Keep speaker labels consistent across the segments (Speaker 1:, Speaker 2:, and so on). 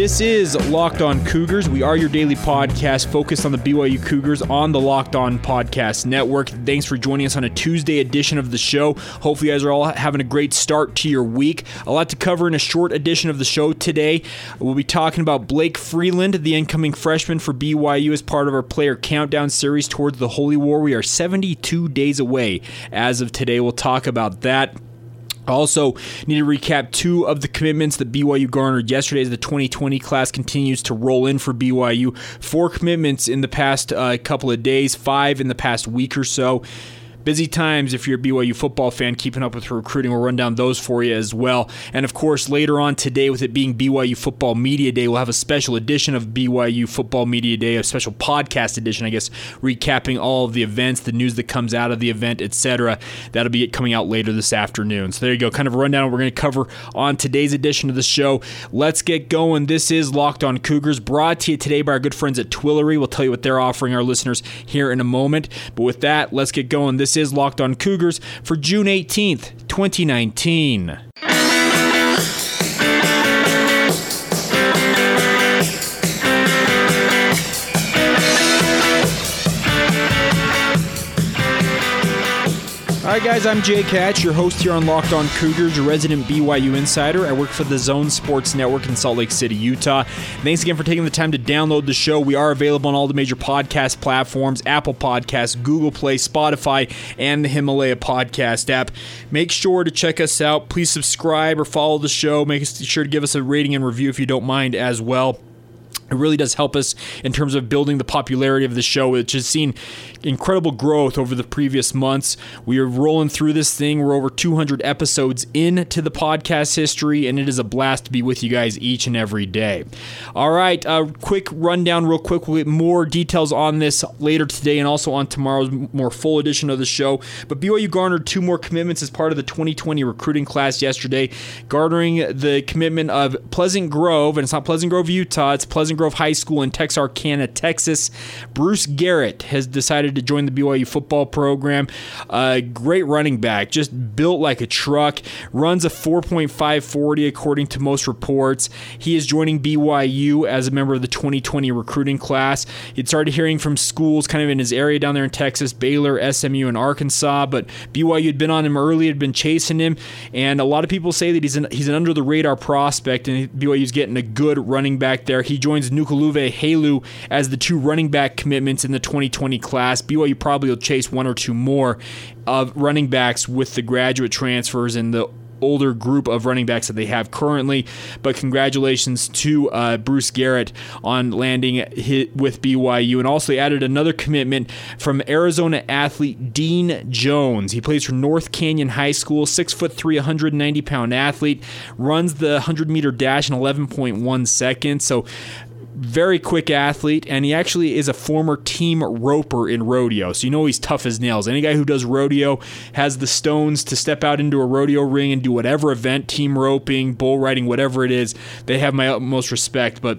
Speaker 1: This is Locked On Cougars. We are your daily podcast focused on the BYU Cougars on the Locked On Podcast Network. Thanks for joining us on a Tuesday edition of the show. Hopefully, you guys are all having a great start to your week. A lot to cover in a short edition of the show today. We'll be talking about Blake Freeland, the incoming freshman for BYU, as part of our player countdown series towards the Holy War. We are 72 days away as of today. We'll talk about that. Also, need to recap two of the commitments that BYU garnered yesterday as the 2020 class continues to roll in for BYU. Four commitments in the past uh, couple of days, five in the past week or so. Busy times if you're a BYU football fan, keeping up with recruiting. We'll run down those for you as well. And of course, later on today, with it being BYU Football Media Day, we'll have a special edition of BYU Football Media Day, a special podcast edition, I guess, recapping all of the events, the news that comes out of the event, etc. That'll be coming out later this afternoon. So there you go, kind of a rundown we're going to cover on today's edition of the show. Let's get going. This is Locked On Cougars, brought to you today by our good friends at Twillory. We'll tell you what they're offering our listeners here in a moment. But with that, let's get going. This this is Locked On Cougars for June 18th, 2019. All right, guys, I'm Jay Hatch, your host here on Locked On Cougars, your resident BYU insider. I work for the Zone Sports Network in Salt Lake City, Utah. Thanks again for taking the time to download the show. We are available on all the major podcast platforms Apple Podcasts, Google Play, Spotify, and the Himalaya Podcast app. Make sure to check us out. Please subscribe or follow the show. Make sure to give us a rating and review if you don't mind as well. It really does help us in terms of building the popularity of the show, which has seen incredible growth over the previous months. We are rolling through this thing. We're over 200 episodes into the podcast history, and it is a blast to be with you guys each and every day. All right, a quick rundown, real quick. We'll get more details on this later today and also on tomorrow's more full edition of the show. But BYU garnered two more commitments as part of the 2020 recruiting class yesterday, garnering the commitment of Pleasant Grove, and it's not Pleasant Grove, Utah, it's Pleasant Grove High School in Texarkana, Texas. Bruce Garrett has decided to join the BYU football program. Uh, great running back, just built like a truck, runs a 4.540 according to most reports. He is joining BYU as a member of the 2020 recruiting class. He'd started hearing from schools kind of in his area down there in Texas, Baylor, SMU, and Arkansas, but BYU had been on him early, had been chasing him, and a lot of people say that he's an, he's an under the radar prospect, and BYU's getting a good running back there. He joins Nukaluve Halu as the two running back commitments in the 2020 class. BYU probably will chase one or two more of running backs with the graduate transfers and the older group of running backs that they have currently. But congratulations to uh, Bruce Garrett on landing with BYU, and also added another commitment from Arizona athlete Dean Jones. He plays for North Canyon High School, six foot three, 190 pound athlete, runs the 100 meter dash in 11.1 seconds. So very quick athlete, and he actually is a former team roper in rodeo. So you know he's tough as nails. Any guy who does rodeo has the stones to step out into a rodeo ring and do whatever event, team roping, bull riding, whatever it is. They have my utmost respect. But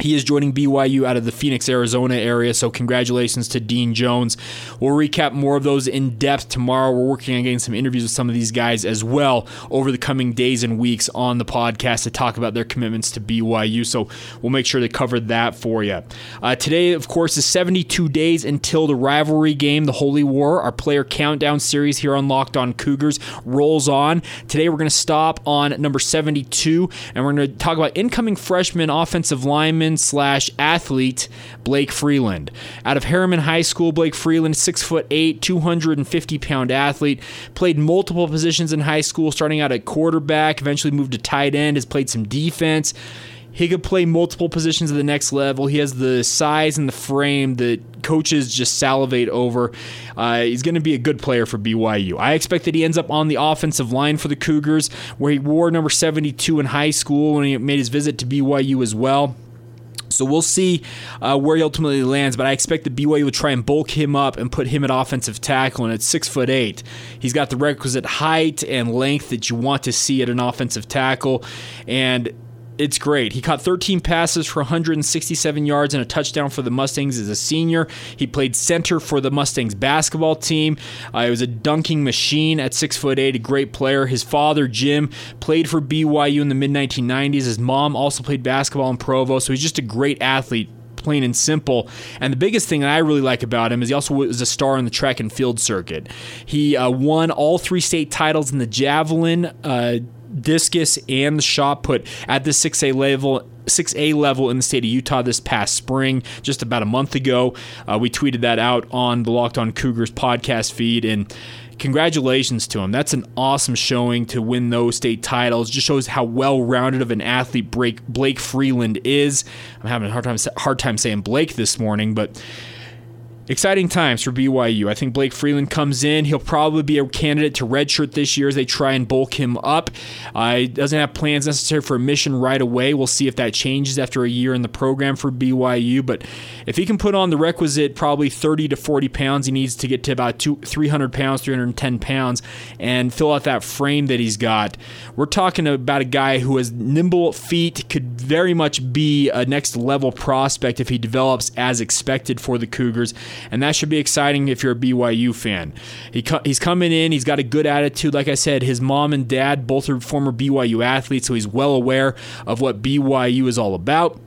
Speaker 1: he is joining BYU out of the Phoenix, Arizona area, so congratulations to Dean Jones. We'll recap more of those in depth tomorrow. We're working on getting some interviews with some of these guys as well over the coming days and weeks on the podcast to talk about their commitments to BYU, so we'll make sure to cover that for you. Uh, today, of course, is 72 days until the rivalry game, the Holy War. Our player countdown series here on Locked On Cougars rolls on. Today, we're going to stop on number 72, and we're going to talk about incoming freshman offensive slash athlete Blake Freeland. Out of Herriman High School, Blake Freeland, six foot eight, 250 pound athlete, played multiple positions in high school, starting out at quarterback, eventually moved to tight end, has played some defense. He could play multiple positions at the next level. He has the size and the frame that coaches just salivate over. Uh, he's going to be a good player for BYU. I expect that he ends up on the offensive line for the Cougars, where he wore number 72 in high school when he made his visit to BYU as well. So we'll see uh, where he ultimately lands, but I expect the BYU will try and bulk him up and put him at offensive tackle. And at six foot eight, he's got the requisite height and length that you want to see at an offensive tackle. And it's great. He caught 13 passes for 167 yards and a touchdown for the Mustangs as a senior. He played center for the Mustangs basketball team. Uh, he was a dunking machine at six foot eight, a great player. His father Jim played for BYU in the mid 1990s. His mom also played basketball in Provo, so he's just a great athlete plain and simple. And the biggest thing that I really like about him is he also was a star in the track and field circuit. He uh, won all three state titles in the javelin. Uh, discus and the shot put at the 6A level 6A level in the state of Utah this past spring, just about a month ago. Uh, we tweeted that out on the Locked On Cougars podcast feed, and congratulations to him. That's an awesome showing to win those state titles. Just shows how well rounded of an athlete Blake Freeland is. I'm having a hard time hard time saying Blake this morning, but Exciting times for BYU. I think Blake Freeland comes in. He'll probably be a candidate to redshirt this year as they try and bulk him up. Uh, he doesn't have plans necessary for a mission right away. We'll see if that changes after a year in the program for BYU. But if he can put on the requisite probably 30 to 40 pounds, he needs to get to about two, 300 pounds, 310 pounds, and fill out that frame that he's got. We're talking about a guy who has nimble feet, could very much be a next level prospect if he develops as expected for the Cougars and that should be exciting if you're a BYU fan. He he's coming in, he's got a good attitude. Like I said, his mom and dad both are former BYU athletes, so he's well aware of what BYU is all about.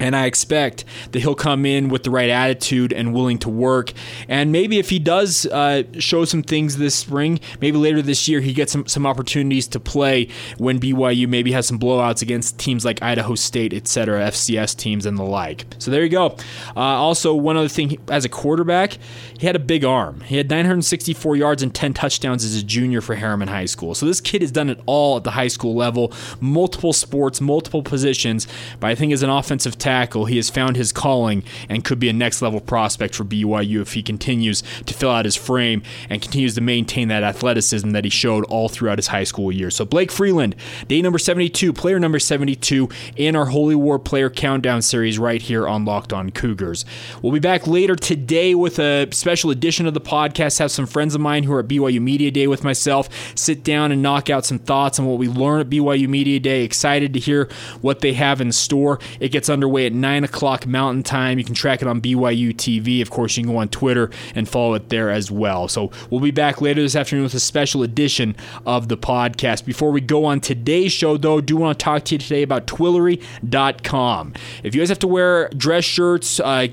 Speaker 1: And I expect that he'll come in with the right attitude and willing to work. And maybe if he does uh, show some things this spring, maybe later this year he gets some, some opportunities to play when BYU maybe has some blowouts against teams like Idaho State, etc., FCS teams and the like. So there you go. Uh, also, one other thing as a quarterback, he had a big arm. He had 964 yards and 10 touchdowns as a junior for Herriman High School. So this kid has done it all at the high school level, multiple sports, multiple positions. But I think as an offensive tackle, he has found his calling and could be a next level prospect for BYU if he continues to fill out his frame and continues to maintain that athleticism that he showed all throughout his high school years. So Blake Freeland, day number 72, player number 72 in our Holy War Player Countdown series right here on Locked On Cougars. We'll be back later today with a special edition of the podcast. Have some friends of mine who are at BYU Media Day with myself sit down and knock out some thoughts on what we learned at BYU Media Day. Excited to hear what they have in store. It gets underway at 9 o'clock Mountain Time. You can track it on BYU TV. Of course, you can go on Twitter and follow it there as well. So we'll be back later this afternoon with a special edition of the podcast. Before we go on today's show, though, I do want to talk to you today about Twillory.com. If you guys have to wear dress shirts, uh,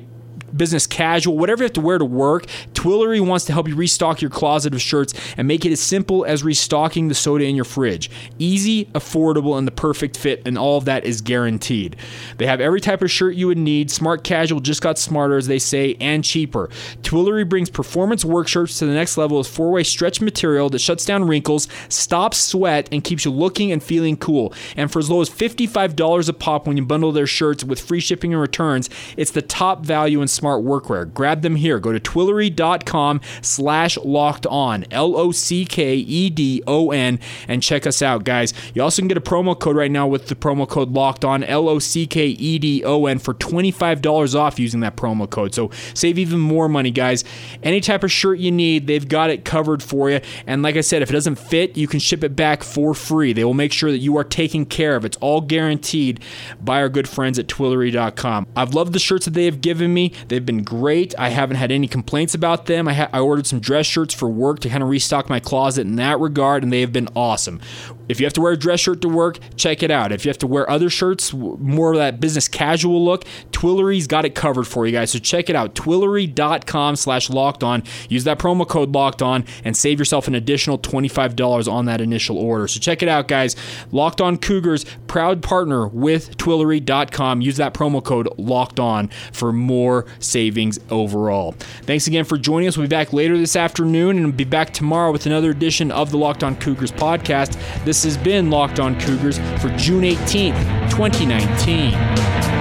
Speaker 1: business casual, whatever you have to wear to work, Twillory wants to help you restock your closet of shirts and make it as simple as restocking the soda in your fridge. Easy, affordable, and the perfect fit, and all of that is guaranteed. They have every type of shirt you would need. Smart casual just got smarter, as they say, and cheaper. Twillory brings performance work shirts to the next level with four way stretch material that shuts down wrinkles, stops sweat, and keeps you looking and feeling cool. And for as low as $55 a pop when you bundle their shirts with free shipping and returns, it's the top value in smart workwear. Grab them here. Go to twillory.com slash locked on, L O C K E D O N, and check us out, guys. You also can get a promo code right now with the promo code locked on, L O C K E D O N, for $25 off using that promo code. So save even more money, guys. Any type of shirt you need, they've got it covered for you. And like I said, if it doesn't fit, you can ship it back for free. They will make sure that you are taken care of. It's all guaranteed by our good friends at twillory.com. I've loved the shirts that they have given me. They've been great. I haven't had any complaints about them. I, ha- I ordered some dress shirts for work to kind of restock my closet in that regard, and they have been awesome. If you have to wear a dress shirt to work, check it out. If you have to wear other shirts, more of that business casual look, Twillory's got it covered for you guys. So check it out, twillory.com slash locked on. Use that promo code locked on and save yourself an additional $25 on that initial order. So check it out, guys. Locked on Cougars, proud partner with twillory.com. Use that promo code locked on for more savings overall. Thanks again for joining us. We'll be back later this afternoon and we'll be back tomorrow with another edition of the Locked On Cougars podcast. This this has been Locked On Cougars for June 18th, 2019.